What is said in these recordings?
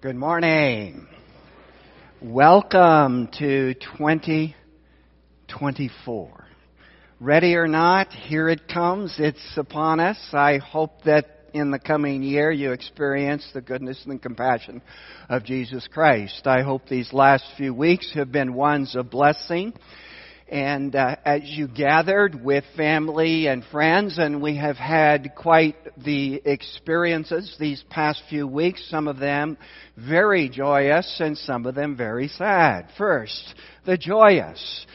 Good morning. Welcome to 2024. Ready or not, here it comes. It's upon us. I hope that in the coming year you experience the goodness and compassion of Jesus Christ. I hope these last few weeks have been ones of blessing and uh, as you gathered with family and friends, and we have had quite the experiences these past few weeks, some of them very joyous and some of them very sad. First, the joyous.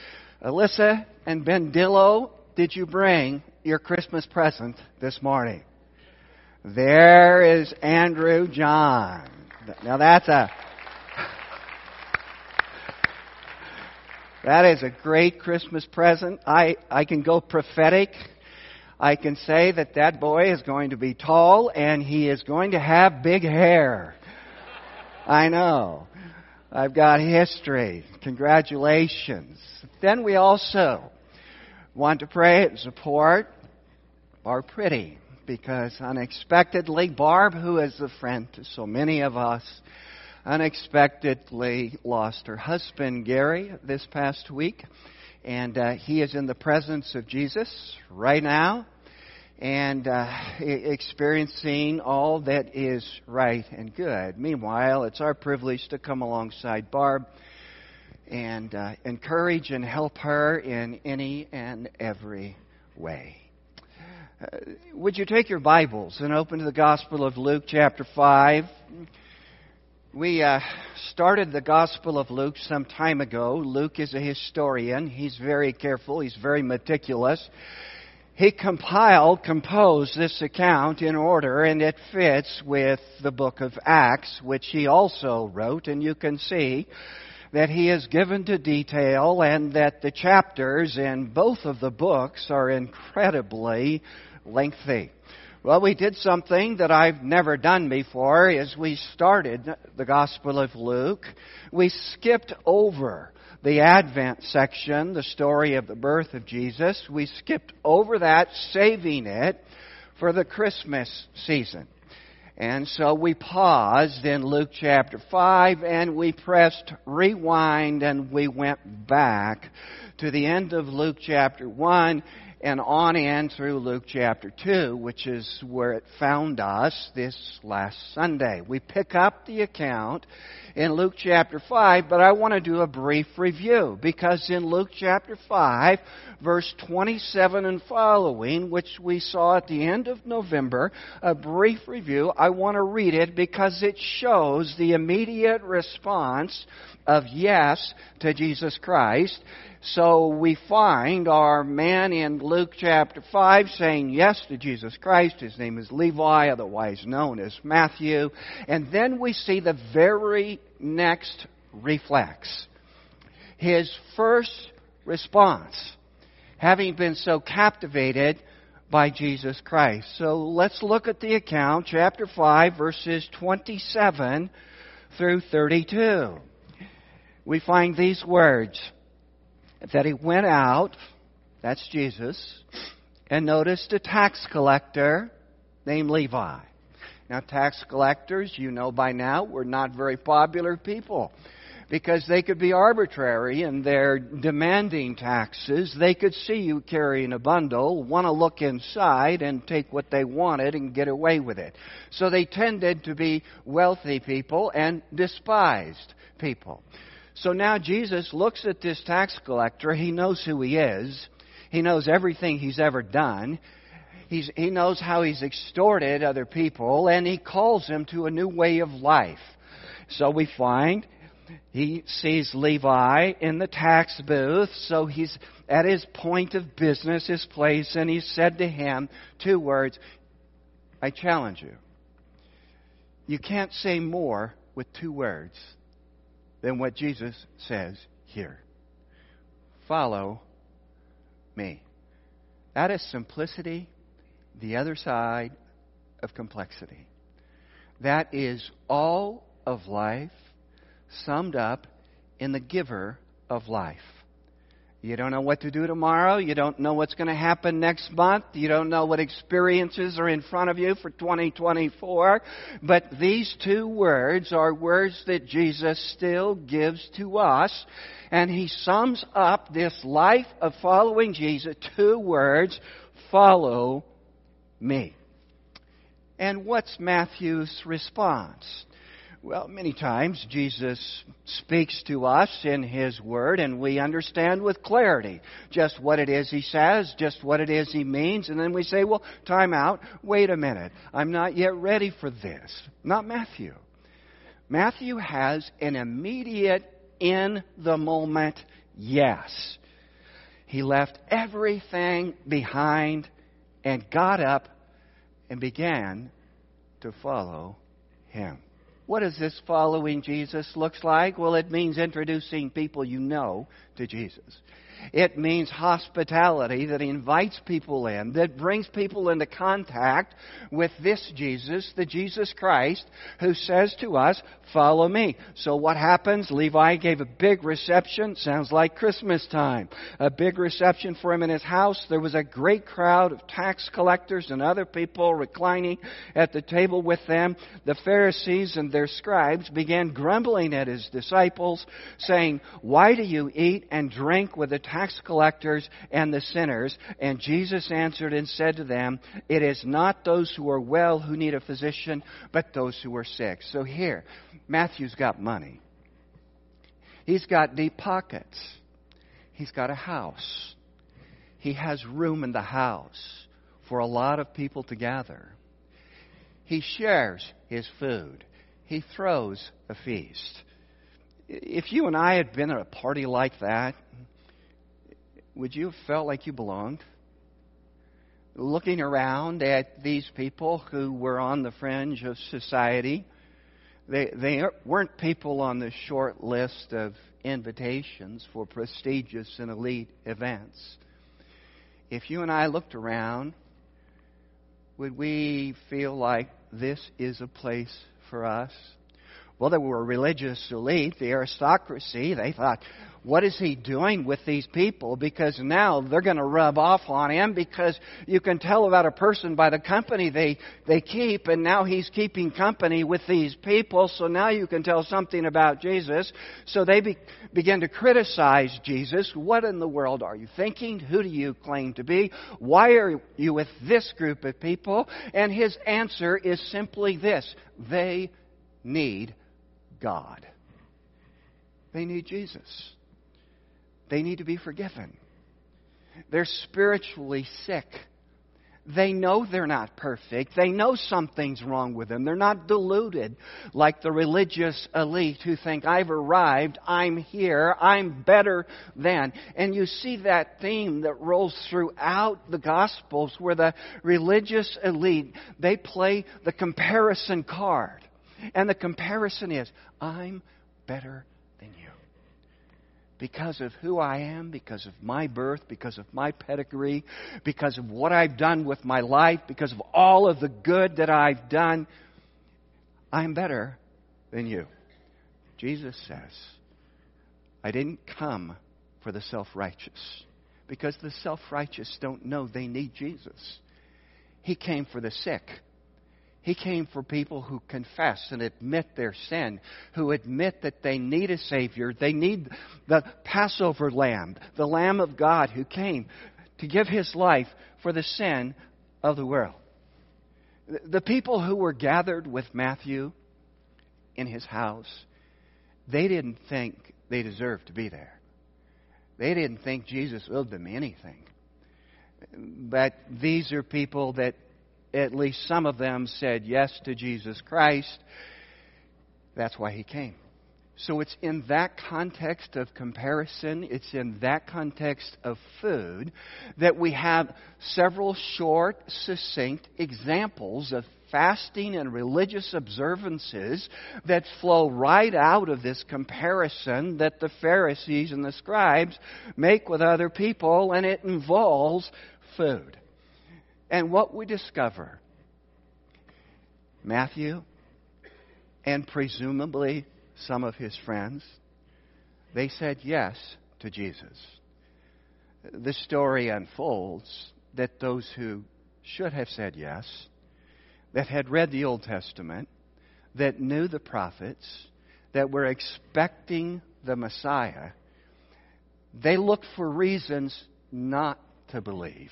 Alyssa and Ben Dillo, did you bring your Christmas present this morning? There is Andrew John. Now that's a That is a great Christmas present. I, I can go prophetic. I can say that that boy is going to be tall and he is going to have big hair. I know. I've got history. Congratulations. Then we also want to pray and support Barb Pretty because unexpectedly, Barb, who is a friend to so many of us, unexpectedly lost her husband, Gary, this past week. And uh, he is in the presence of Jesus right now and uh, experiencing all that is right and good. Meanwhile, it's our privilege to come alongside Barb and uh, encourage and help her in any and every way. Uh, would you take your Bibles and open to the Gospel of Luke, chapter 5? We uh, started the Gospel of Luke some time ago. Luke is a historian. He's very careful. He's very meticulous. He compiled, composed this account in order, and it fits with the book of Acts, which he also wrote. And you can see that he is given to detail and that the chapters in both of the books are incredibly lengthy. Well, we did something that I've never done before as we started the Gospel of Luke. We skipped over the Advent section, the story of the birth of Jesus. We skipped over that, saving it for the Christmas season. And so we paused in Luke chapter 5 and we pressed rewind and we went back to the end of Luke chapter 1 and on in through Luke chapter 2, which is where it found us this last Sunday. We pick up the account in Luke chapter 5, but I want to do a brief review because in Luke chapter 5, verse 27 and following, which we saw at the end of November, a brief review, I want to read it because it shows the immediate response of yes to Jesus Christ. So we find our man in Luke chapter 5 saying yes to Jesus Christ. His name is Levi, otherwise known as Matthew. And then we see the very next reflex. His first response, having been so captivated by Jesus Christ. So let's look at the account, chapter 5, verses 27 through 32. We find these words that he went out, that's Jesus, and noticed a tax collector named Levi. Now, tax collectors, you know by now, were not very popular people because they could be arbitrary in their demanding taxes. They could see you carrying a bundle, want to look inside, and take what they wanted and get away with it. So they tended to be wealthy people and despised people. So now Jesus looks at this tax collector. He knows who he is. He knows everything he's ever done. He's, he knows how he's extorted other people, and he calls him to a new way of life. So we find he sees Levi in the tax booth, so he's at his point of business, his place, and he said to him two words I challenge you. You can't say more with two words than what Jesus says here. Follow me. That is simplicity, the other side of complexity. That is all of life summed up in the giver of life. You don't know what to do tomorrow. You don't know what's going to happen next month. You don't know what experiences are in front of you for 2024. But these two words are words that Jesus still gives to us. And he sums up this life of following Jesus, two words, follow me. And what's Matthew's response? Well, many times Jesus speaks to us in His Word and we understand with clarity just what it is He says, just what it is He means, and then we say, well, time out, wait a minute, I'm not yet ready for this. Not Matthew. Matthew has an immediate, in the moment yes. He left everything behind and got up and began to follow Him. What does this following Jesus looks like? Well, it means introducing people you know to Jesus. It means hospitality that invites people in, that brings people into contact with this Jesus, the Jesus Christ, who says to us, Follow me. So what happens? Levi gave a big reception. Sounds like Christmas time. A big reception for him in his house. There was a great crowd of tax collectors and other people reclining at the table with them. The Pharisees and their scribes began grumbling at his disciples, saying, Why do you eat and drink with the tax collectors and the sinners. And Jesus answered and said to them, It is not those who are well who need a physician, but those who are sick. So here, Matthew's got money. He's got deep pockets. He's got a house. He has room in the house for a lot of people to gather. He shares his food. He throws a feast. If you and I had been at a party like that, would you have felt like you belonged? Looking around at these people who were on the fringe of society, they, they weren't people on the short list of invitations for prestigious and elite events. If you and I looked around, would we feel like this is a place for us? Well, they were a religious elite, the aristocracy. They thought, what is he doing with these people? Because now they're going to rub off on him because you can tell about a person by the company they, they keep, and now he's keeping company with these people, so now you can tell something about Jesus. So they be, begin to criticize Jesus. What in the world are you thinking? Who do you claim to be? Why are you with this group of people? And his answer is simply this they need God. They need Jesus. They need to be forgiven. They're spiritually sick. They know they're not perfect. They know something's wrong with them. They're not deluded like the religious elite who think, I've arrived, I'm here, I'm better than. And you see that theme that rolls throughout the Gospels where the religious elite, they play the comparison card. And the comparison is, I'm better than you. because of who I am, because of my birth, because of my pedigree, because of what I've done with my life, because of all of the good that I've done, I'm better than you. Jesus says, I didn't come for the self righteous because the self righteous don't know they need Jesus. He came for the sick he came for people who confess and admit their sin, who admit that they need a Savior. They need the Passover lamb, the Lamb of God who came to give his life for the sin of the world. The people who were gathered with Matthew in his house, they didn't think they deserved to be there. They didn't think Jesus owed them anything. But these are people that at least some of them said yes to Jesus Christ. That's why he came. So it's in that context of comparison, it's in that context of food that we have several short, succinct examples of fasting and religious observances that flow right out of this comparison that the Pharisees and the scribes make with other people, and it involves food. And what we discover Matthew and presumably some of his friends, they said yes to Jesus. the story unfolds that those who should have said yes, that had read the Old Testament, that knew the prophets, that were expecting the Messiah, they looked for reasons not to believe.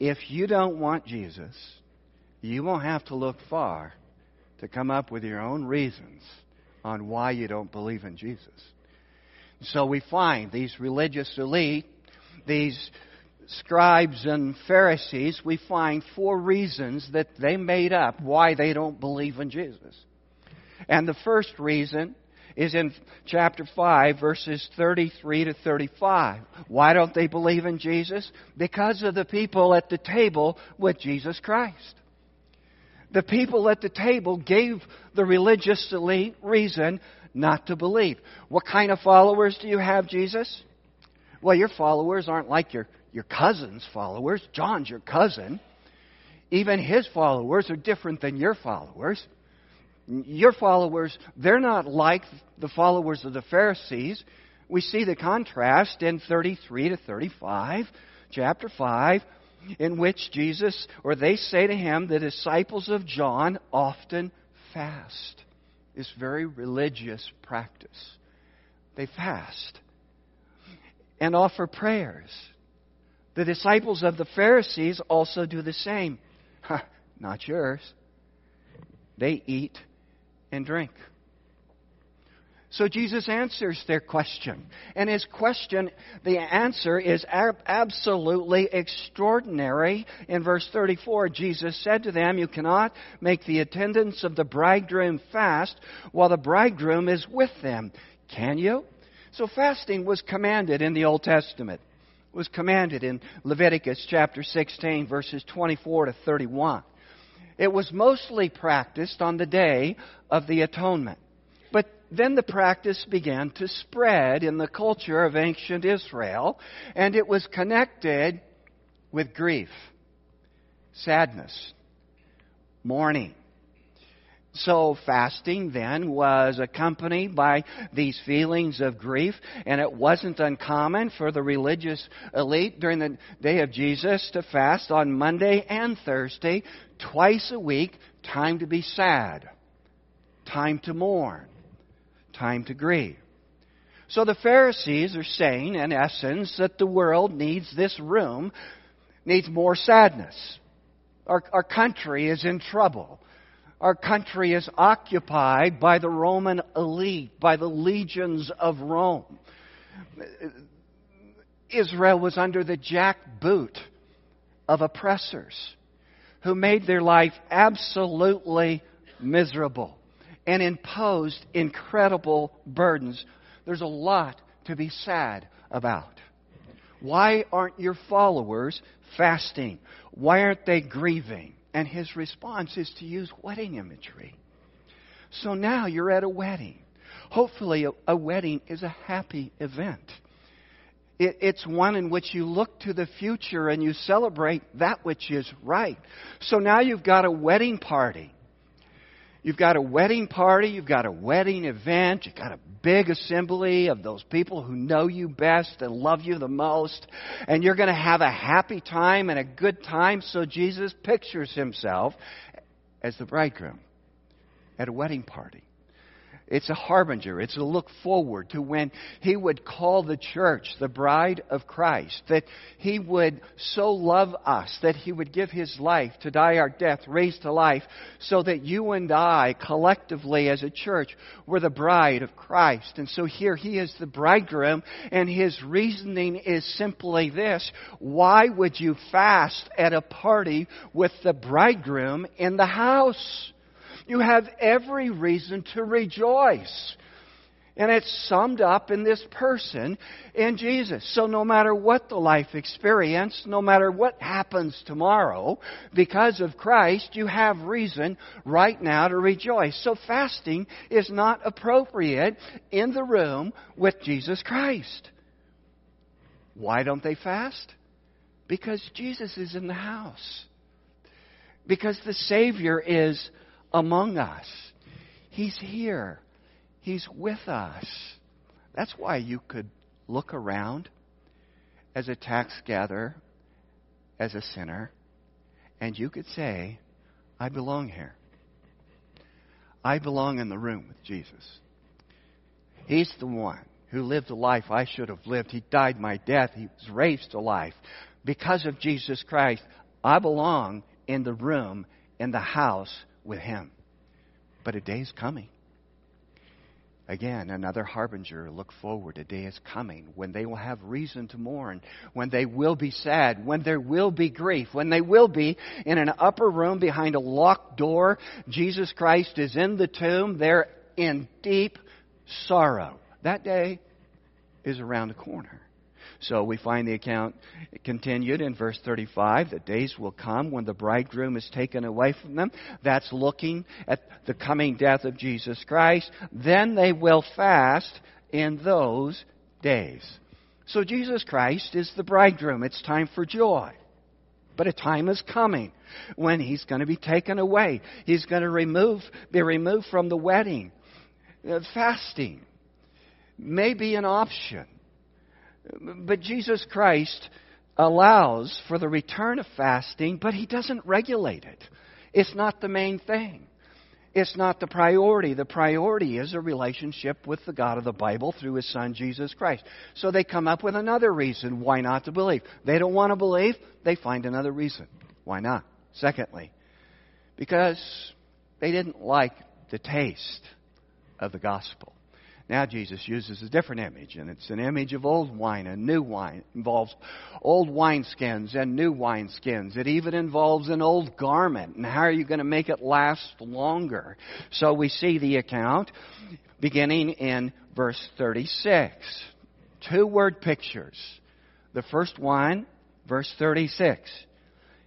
If you don't want Jesus, you won't have to look far to come up with your own reasons on why you don't believe in Jesus. So we find these religious elite, these scribes and Pharisees, we find four reasons that they made up why they don't believe in Jesus. And the first reason is in chapter 5, verses 33 to 35. Why don't they believe in Jesus? Because of the people at the table with Jesus Christ. The people at the table gave the religious elite reason not to believe. What kind of followers do you have, Jesus? Well, your followers aren't like your, your cousin's followers. John's your cousin. Even his followers are different than your followers. Your followers, they're not like the followers of the Pharisees. We see the contrast in 33 to 35, chapter 5, in which Jesus, or they say to him, the disciples of John often fast. This very religious practice. They fast and offer prayers. The disciples of the Pharisees also do the same. Not yours. They eat and drink. So Jesus answers their question. And his question, the answer is absolutely extraordinary. In verse 34, Jesus said to them, You cannot make the attendants of the bridegroom fast while the bridegroom is with them. Can you? So fasting was commanded in the Old Testament. It was commanded in Leviticus chapter 16, verses 24 to 31. It was mostly practiced on the day of the atonement. But then the practice began to spread in the culture of ancient Israel, and it was connected with grief, sadness, mourning. So fasting then was accompanied by these feelings of grief, and it wasn't uncommon for the religious elite during the day of Jesus to fast on Monday and Thursday, twice a week, time to be sad, time to mourn time to grieve. So the Pharisees are saying, in essence, that the world needs this room, needs more sadness. Our, our country is in trouble. Our country is occupied by the Roman elite, by the legions of Rome. Israel was under the jackboot of oppressors who made their life absolutely miserable and imposed incredible burdens. There's a lot to be sad about. Why aren't your followers fasting? Why aren't they grieving? And his response is to use wedding imagery. So now you're at a wedding. Hopefully, a, a wedding is a happy event. It, it's one in which you look to the future and you celebrate that which is right. So now you've got a wedding party. You've got a wedding party, you've got a wedding event, you've got a big assembly of those people who know you best and love you the most, and you're going to have a happy time and a good time. So Jesus pictures himself as the bridegroom at a wedding party. It's a harbinger. It's a look forward to when He would call the church the bride of Christ. That He would so love us that He would give His life to die our death, raised to life, so that you and I, collectively as a church, were the bride of Christ. And so here He is the bridegroom, and His reasoning is simply this Why would you fast at a party with the bridegroom in the house? You have every reason to rejoice. And it's summed up in this person, in Jesus. So no matter what the life experience, no matter what happens tomorrow, because of Christ, you have reason right now to rejoice. So fasting is not appropriate in the room with Jesus Christ. Why don't they fast? Because Jesus is in the house. Because the Savior is among us. He's here. He's with us. That's why you could look around as a tax gatherer, as a sinner, and you could say, I belong here. I belong in the room with Jesus. He's the one who lived the life I should have lived. He died my death. He was raised to life. Because of Jesus Christ, I belong in the room, in the house with Him. But a day is coming. Again, another harbinger. Look forward. A day is coming when they will have reason to mourn, when they will be sad, when there will be grief, when they will be in an upper room behind a locked door. Jesus Christ is in the tomb. They're in deep sorrow. That day is around the corner. So we find the account continued in verse 35. The days will come when the bridegroom is taken away from them. That's looking at the coming death of Jesus Christ. Then they will fast in those days. So Jesus Christ is the bridegroom. It's time for joy. But a time is coming when he's going to be taken away. He's going to remove, be removed from the wedding. Uh, fasting may be an option. But Jesus Christ allows for the return of fasting, but he doesn't regulate it. It's not the main thing. It's not the priority. The priority is a relationship with the God of the Bible through his son Jesus Christ. So they come up with another reason why not to believe. They don't want to believe, they find another reason. Why not? Secondly, because they didn't like the taste of the gospel. Now Jesus uses a different image, and it's an image of old wine and new wine. It involves old wineskins and new wineskins. It even involves an old garment. And how are you going to make it last longer? So we see the account beginning in verse 36. Two word pictures. The first one, verse 36.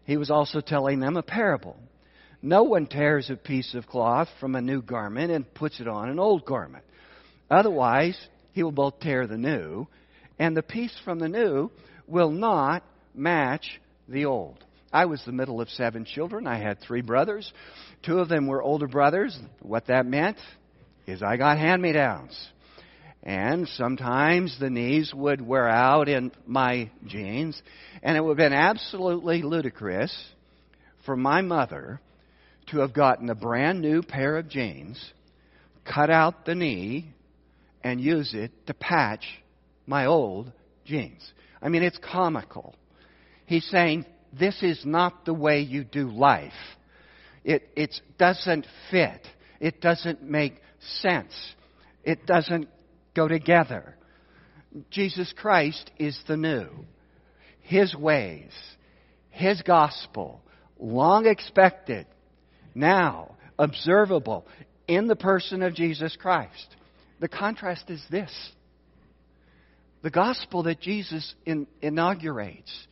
He was also telling them a parable. No one tears a piece of cloth from a new garment and puts it on an old garment. Otherwise, he will both tear the new, and the piece from the new will not match the old. I was the middle of seven children. I had three brothers. Two of them were older brothers. What that meant is I got hand me downs. And sometimes the knees would wear out in my jeans. And it would have been absolutely ludicrous for my mother to have gotten a brand new pair of jeans, cut out the knee, and use it to patch my old jeans. I mean, it's comical. He's saying, this is not the way you do life. It it doesn't fit. It doesn't make sense. It doesn't go together. Jesus Christ is the new. His ways, His gospel, long expected, now observable in the person of Jesus Christ. The contrast is this the gospel that Jesus in, inaugurates,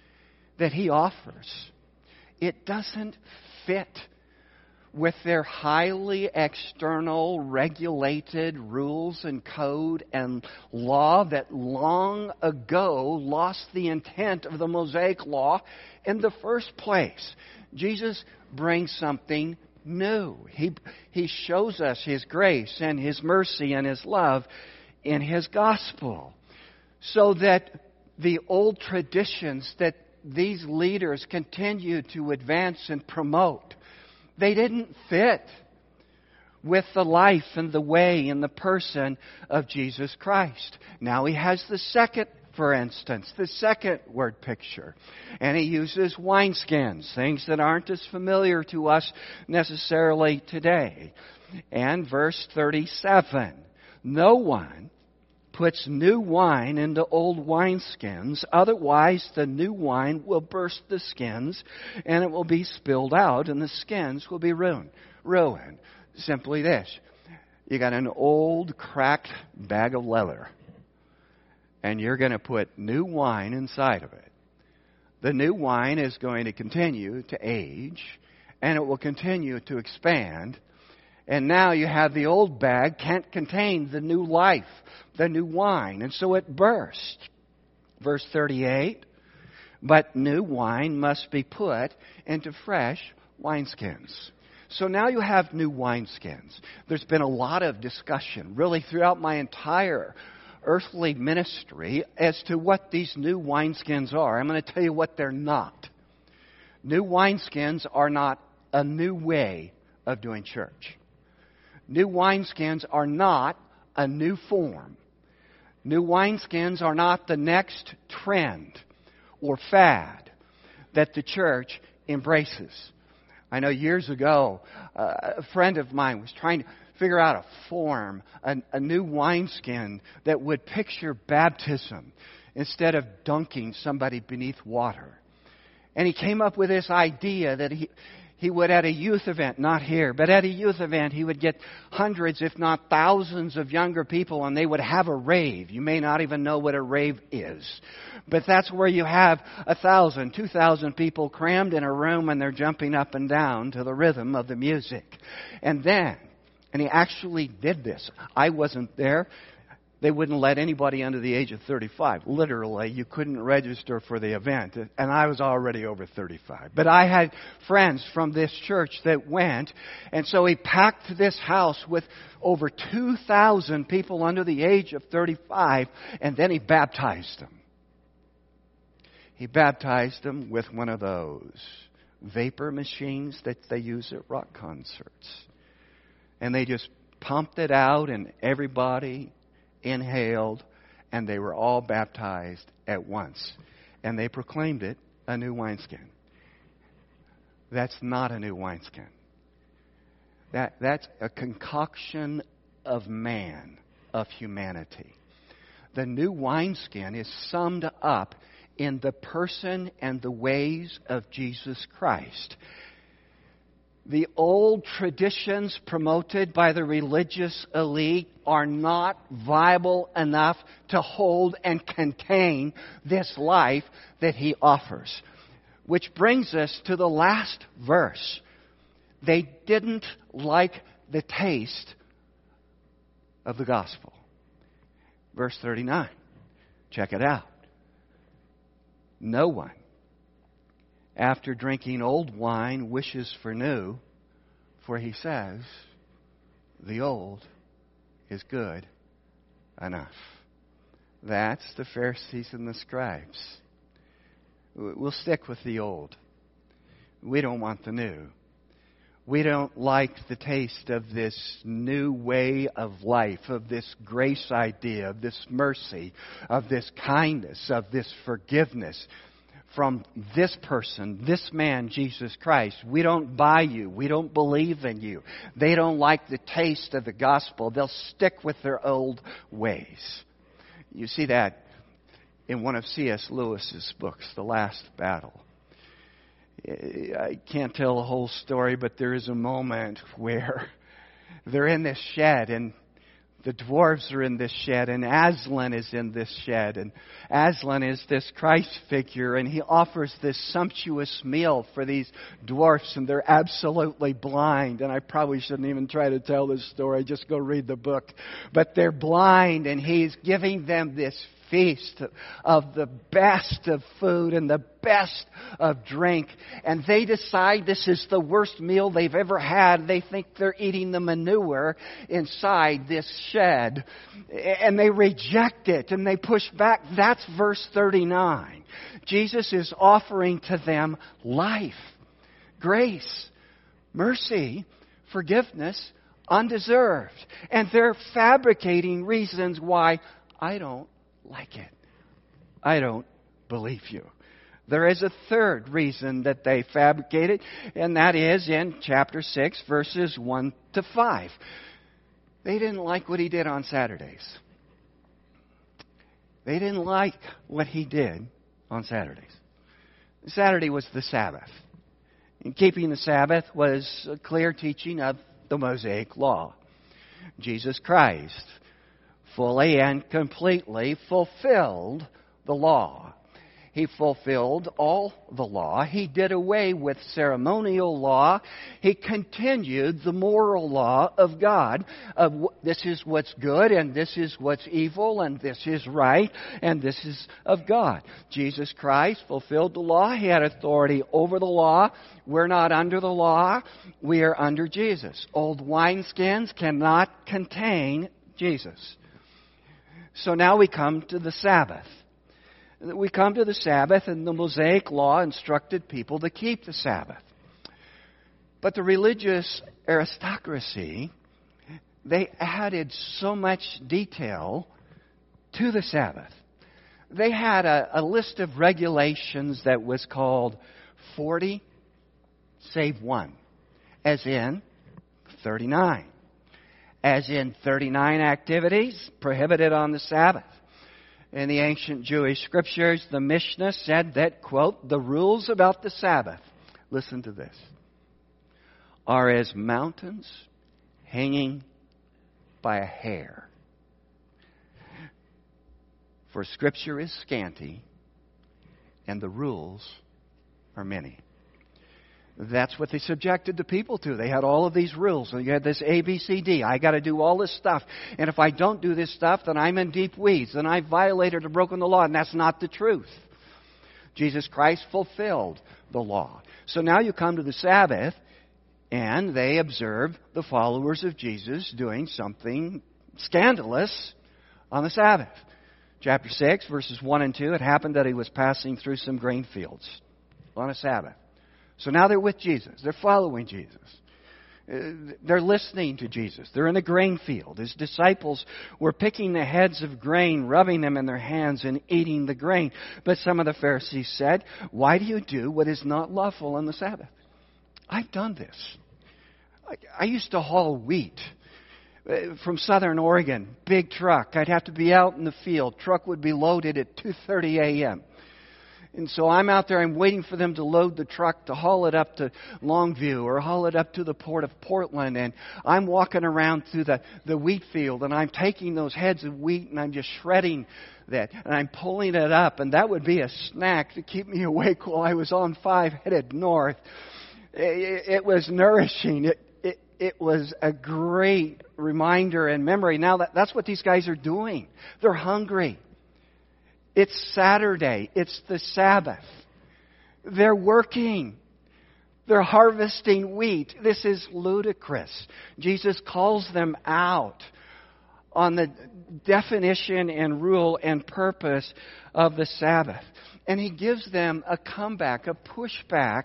that he offers, it doesn't fit with their highly external, regulated rules and code and law that long ago lost the intent of the Mosaic law in the first place. Jesus brings something new. He, he shows us His grace and His mercy and His love in His gospel. So that the old traditions that these leaders continue to advance and promote, they didn't fit with the life and the way and the person of Jesus Christ. Now he has the second for instance, the second word picture. And he uses wineskins, things that aren't as familiar to us necessarily today. And verse 37 No one puts new wine into old wineskins, otherwise, the new wine will burst the skins and it will be spilled out, and the skins will be ruined. Ruined. Simply this you got an old, cracked bag of leather and you're going to put new wine inside of it. The new wine is going to continue to age, and it will continue to expand. And now you have the old bag can't contain the new life, the new wine, and so it bursts. Verse 38 But new wine must be put into fresh wineskins. So now you have new wineskins. There's been a lot of discussion, really, throughout my entire earthly ministry as to what these new wineskins are. I'm going to tell you what they're not. New wineskins are not a new way of doing church. New wineskins are not a new form. New wineskins are not the next trend or fad that the church embraces. I know years ago, uh, a friend of mine was trying to figure out a form, a, a new wineskin that would picture baptism instead of dunking somebody beneath water. And he came up with this idea that he, he would at a youth event, not here, but at a youth event, he would get hundreds, if not thousands of younger people and they would have a rave. You may not even know what a rave is. But that's where you have a thousand, two thousand people crammed in a room and they're jumping up and down to the rhythm of the music. And then, and he actually did this. I wasn't there they wouldn't let anybody under the age of 35. Literally, you couldn't register for the event. And I was already over 35. But I had friends from this church that went. And so he packed this house with over 2,000 people under the age of 35. And then he baptized them. He baptized them with one of those vapor machines that they use at rock concerts. And they just pumped it out, and everybody inhaled, and they were all baptized at once. And they proclaimed it a new wineskin. That's not a new wineskin. That, that's a concoction of man, of humanity. The new wineskin is summed up in the person and the ways of Jesus Christ the old traditions promoted by the religious elite are not viable enough to hold and contain this life that he offers. Which brings us to the last verse. They didn't like the taste of the gospel. Verse 39. Check it out. No one after drinking old wine, wishes for new, for he says, the old is good enough. That's the Pharisees and the scribes. We'll stick with the old. We don't want the new. We don't like the taste of this new way of life, of this grace idea, of this mercy, of this kindness, of this forgiveness from this person, this man, Jesus Christ. We don't buy you. We don't believe in you. They don't like the taste of the gospel. They'll stick with their old ways. You see that in one of C.S. Lewis's books, The Last Battle. I can't tell the whole story, but there is a moment where they're in this shed and the dwarves are in this shed, and Aslan is in this shed. And Aslan is this Christ figure, and he offers this sumptuous meal for these dwarfs, and they're absolutely blind. And I probably shouldn't even try to tell this story, just go read the book. But they're blind, and he's giving them this feast of the best of food and the best of drink. And they decide this is the worst meal they've ever had. They think they're eating the manure inside this shed. And they reject it and they push back. That's verse 39. Jesus is offering to them life, grace, mercy, forgiveness, undeserved. And they're fabricating reasons why I don't like it. I don't believe you. There is a third reason that they fabricated, and that is in chapter 6, verses 1 to 5. They didn't like what he did on Saturdays. They didn't like what he did on Saturdays. Saturday was the Sabbath. And keeping the Sabbath was a clear teaching of the Mosaic Law. Jesus Christ fully and completely fulfilled the law. He fulfilled all the law. He did away with ceremonial law. He continued the moral law of God of this is what's good and this is what's evil and this is right and this is of God. Jesus Christ fulfilled the law. He had authority over the law. We're not under the law. We are under Jesus. Old wineskins cannot contain Jesus. So now we come to the Sabbath. We come to the Sabbath, and the Mosaic law instructed people to keep the Sabbath. But the religious aristocracy, they added so much detail to the Sabbath. They had a, a list of regulations that was called 40 save one, as in 39. As in 39 activities prohibited on the Sabbath. In the ancient Jewish scriptures, the Mishnah said that, quote, the rules about the Sabbath, listen to this, are as mountains hanging by a hair. For Scripture is scanty, and the rules are many. That's what they subjected the people to. They had all of these rules. You had this A, B, C, D. I got to do all this stuff. And if I don't do this stuff, then I'm in deep weeds. Then I've violated or broken the law. And that's not the truth. Jesus Christ fulfilled the law. So now you come to the Sabbath, and they observe the followers of Jesus doing something scandalous on the Sabbath. Chapter 6, verses 1 and 2, it happened that he was passing through some grain fields on a Sabbath. So now they're with Jesus. They're following Jesus. Uh, they're listening to Jesus. They're in a grain field. His disciples were picking the heads of grain, rubbing them in their hands, and eating the grain. But some of the Pharisees said, Why do you do what is not lawful on the Sabbath? I've done this. I used to haul wheat uh, from southern Oregon, big truck. I'd have to be out in the field. Truck would be loaded at 2:30 a.m. And so I'm out there, I'm waiting for them to load the truck to haul it up to Longview or haul it up to the port of Portland. And I'm walking around through the, the wheat field and I'm taking those heads of wheat and I'm just shredding that. And I'm pulling it up. And that would be a snack to keep me awake while I was on five headed north. It, it was nourishing. It, it, it was a great reminder and memory. Now that, that's what these guys are doing. They're hungry. It's Saturday. It's the Sabbath. They're working. They're harvesting wheat. This is ludicrous. Jesus calls them out on the definition and rule and purpose of the Sabbath. And he gives them a comeback, a pushback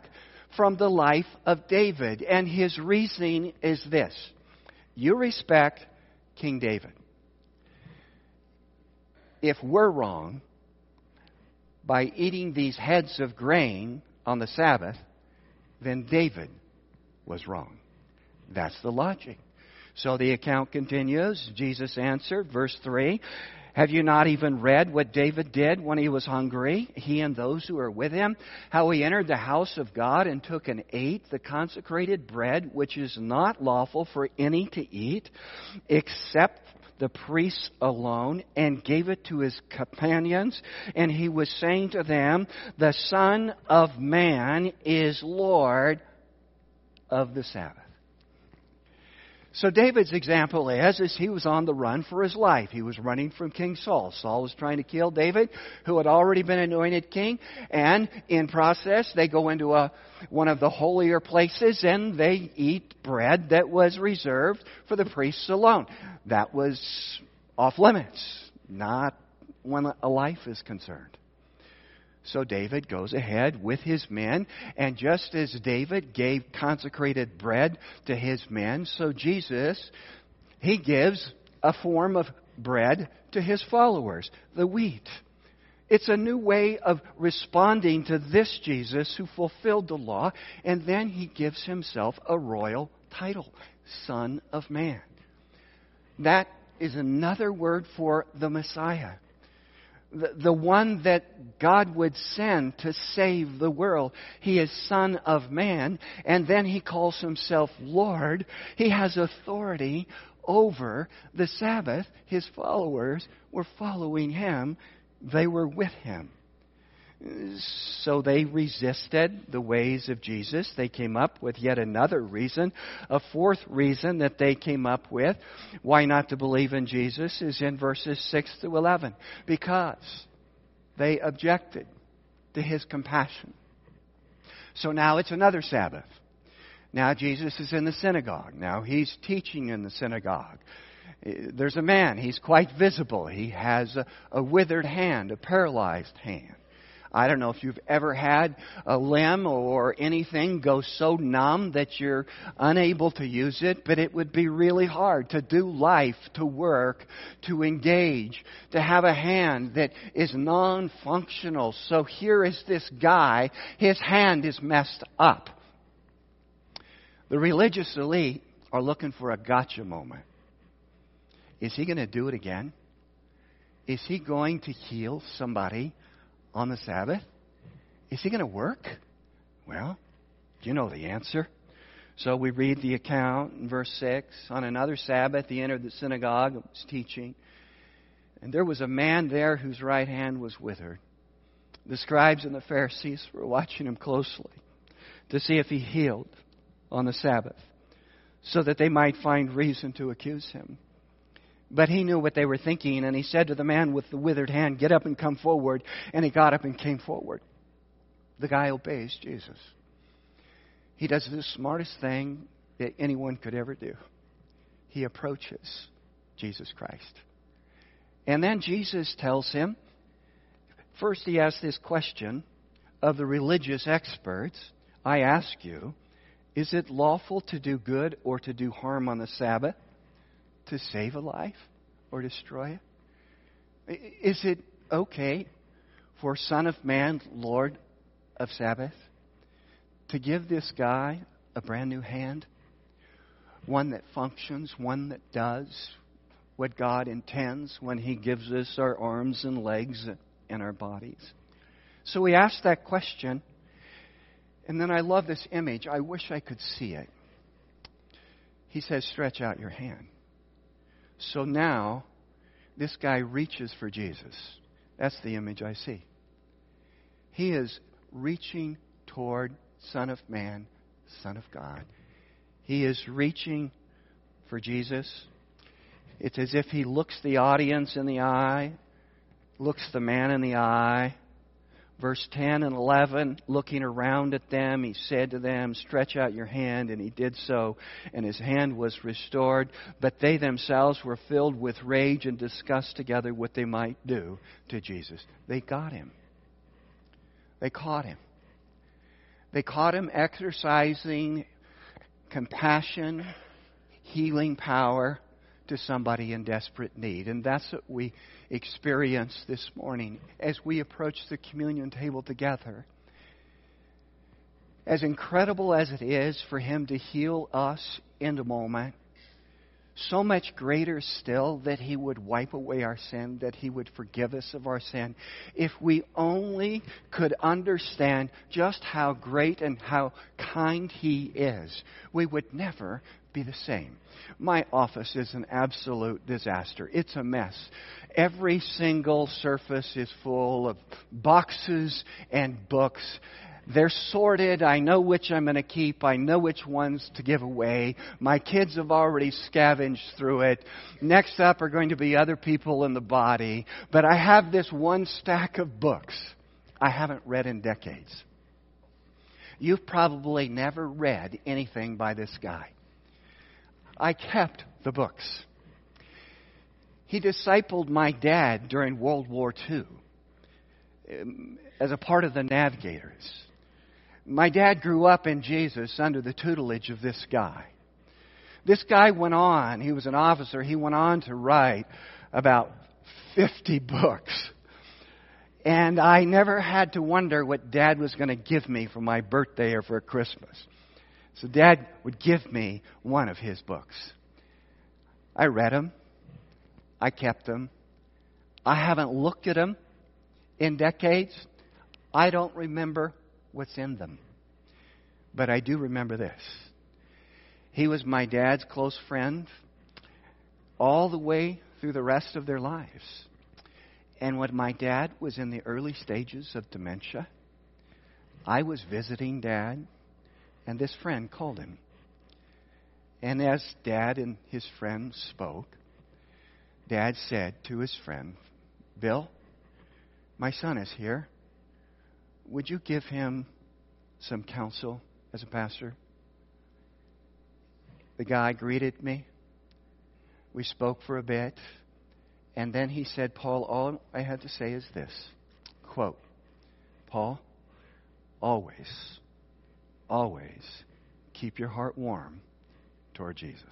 from the life of David. And his reasoning is this You respect King David. If we're wrong, by eating these heads of grain on the Sabbath, then David was wrong. That's the logic. So the account continues. Jesus answered, verse 3 Have you not even read what David did when he was hungry, he and those who were with him? How he entered the house of God and took and ate the consecrated bread, which is not lawful for any to eat, except the priests alone and gave it to his companions. And he was saying to them, The Son of Man is Lord of the Sabbath. So David's example is, is he was on the run for his life. He was running from King Saul. Saul was trying to kill David, who had already been anointed king, and in process they go into a, one of the holier places and they eat bread that was reserved for the priests alone. That was off limits, not when a life is concerned. So David goes ahead with his men, and just as David gave consecrated bread to his men, so Jesus, he gives a form of bread to his followers, the wheat. It's a new way of responding to this Jesus who fulfilled the law, and then he gives himself a royal title, Son of Man. That is another word for the Messiah the, one that God would send to save the world. He is Son of Man, and then he calls himself Lord. He has authority over the Sabbath. His followers were following him, they were with him. So they resisted the ways of Jesus. They came up with yet another reason. A fourth reason that they came up with why not to believe in Jesus is in verses 6 to 11. Because they objected to his compassion. So now it's another Sabbath. Now Jesus is in the synagogue. Now he's teaching in the synagogue. There's a man, he's quite visible. He has a, a withered hand, a paralyzed hand. I don't know if you've ever had a limb or anything go so numb that you're unable to use it, but it would be really hard to do life, to work, to engage, to have a hand that is non functional. So here is this guy, his hand is messed up. The religious elite are looking for a gotcha moment. Is he going to do it again? Is he going to heal somebody on the Sabbath? Is he going to work? Well, you know the answer. So we read the account in verse 6. On another Sabbath, he entered the synagogue and was teaching. And there was a man there whose right hand was withered. The scribes and the Pharisees were watching him closely to see if he healed on the Sabbath, so that they might find reason to accuse him. But he knew what they were thinking, and he said to the man with the withered hand, Get up and come forward. And he got up and came forward. The guy obeys Jesus. He does the smartest thing that anyone could ever do. He approaches Jesus Christ. And then Jesus tells him first, he asks this question of the religious experts I ask you, is it lawful to do good or to do harm on the Sabbath? To save a life or destroy it? Is it okay for Son of Man, Lord of Sabbath, to give this guy a brand new hand? One that functions, one that does what God intends when He gives us our arms and legs and our bodies. So we ask that question, and then I love this image. I wish I could see it. He says, Stretch out your hand. So now, this guy reaches for Jesus. That's the image I see. He is reaching toward Son of Man, Son of God. He is reaching for Jesus. It's as if he looks the audience in the eye, looks the man in the eye, verse 10 and 11, looking around at them, he said to them, Stretch out your hand. And he did so, and his hand was restored. But they themselves were filled with rage and discussed together what they might do to Jesus. They got him. They caught him. They caught him exercising compassion, healing power to somebody in desperate need. And that's what we experience this morning as we approach the communion table together. As incredible as it is for Him to heal us in the moment, so much greater still that He would wipe away our sin, that He would forgive us of our sin. If we only could understand just how great and how kind He is, we would never be the same. My office is an absolute disaster. It's a mess. Every single surface is full of boxes and books. They're sorted. I know which I'm going to keep. I know which ones to give away. My kids have already scavenged through it. Next up are going to be other people in the body. But I have this one stack of books I haven't read in decades. You've probably never read anything by this guy. I kept the books. He discipled my dad during World War II um, as a part of the navigators. My dad grew up in Jesus under the tutelage of this guy. This guy went on, he was an officer, he went on to write about 50 books. And I never had to wonder what dad was going to give me for my birthday or for Christmas. So dad would give me one of his books. I read them. I kept them. I haven't looked at them in decades. I don't remember what's in them. But I do remember this. He was my dad's close friend all the way through the rest of their lives. And when my dad was in the early stages of dementia, I was visiting dad and this friend called him. And as Dad and his friend spoke, Dad said to his friend, Bill, my son is here. Would you give him some counsel as a pastor? The guy greeted me, We spoke for a bit. And then he said, Paul, all I had to say is this quote, Paul, always, always keep your heart warm toward Jesus.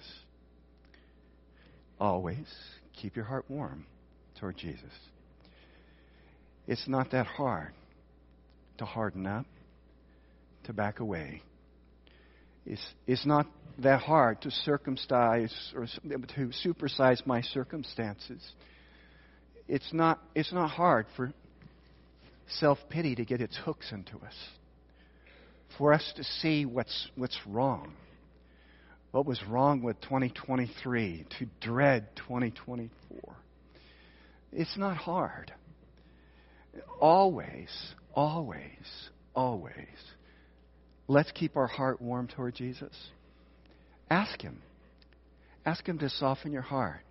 Always keep your heart warm toward Jesus. It's not that hard to harden up, to back away. It's, it's not that hard to circumcise or to supersize my circumstances. It's not, it's not hard for self pity to get its hooks into us, for us to see what's, what's wrong, what was wrong with 2023, to dread 2024. It's not hard. Always, always, always, let's keep our heart warm toward Jesus. Ask Him. Ask Him to soften your heart.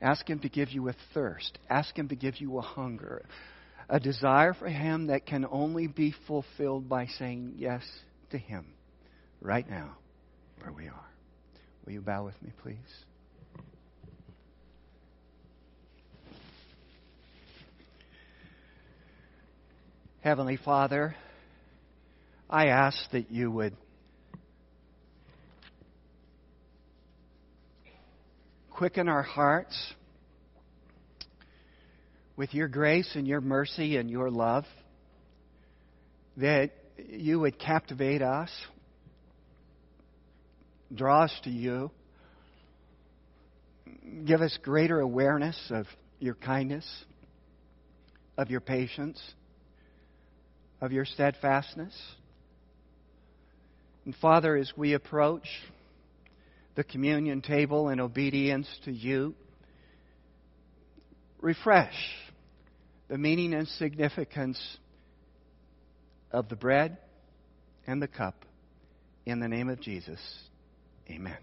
Ask Him to give you a thirst. Ask Him to give you a hunger, a desire for Him that can only be fulfilled by saying yes to Him right now, where we are. Will you bow with me, please? Heavenly Father, I ask that you would quicken our hearts with your grace and your mercy and your love, that you would captivate us, draw us to you, give us greater awareness of your kindness, of your patience, of your steadfastness. And Father, as we approach the communion table in obedience to you, refresh the meaning and significance of the bread and the cup. In the name of Jesus, amen.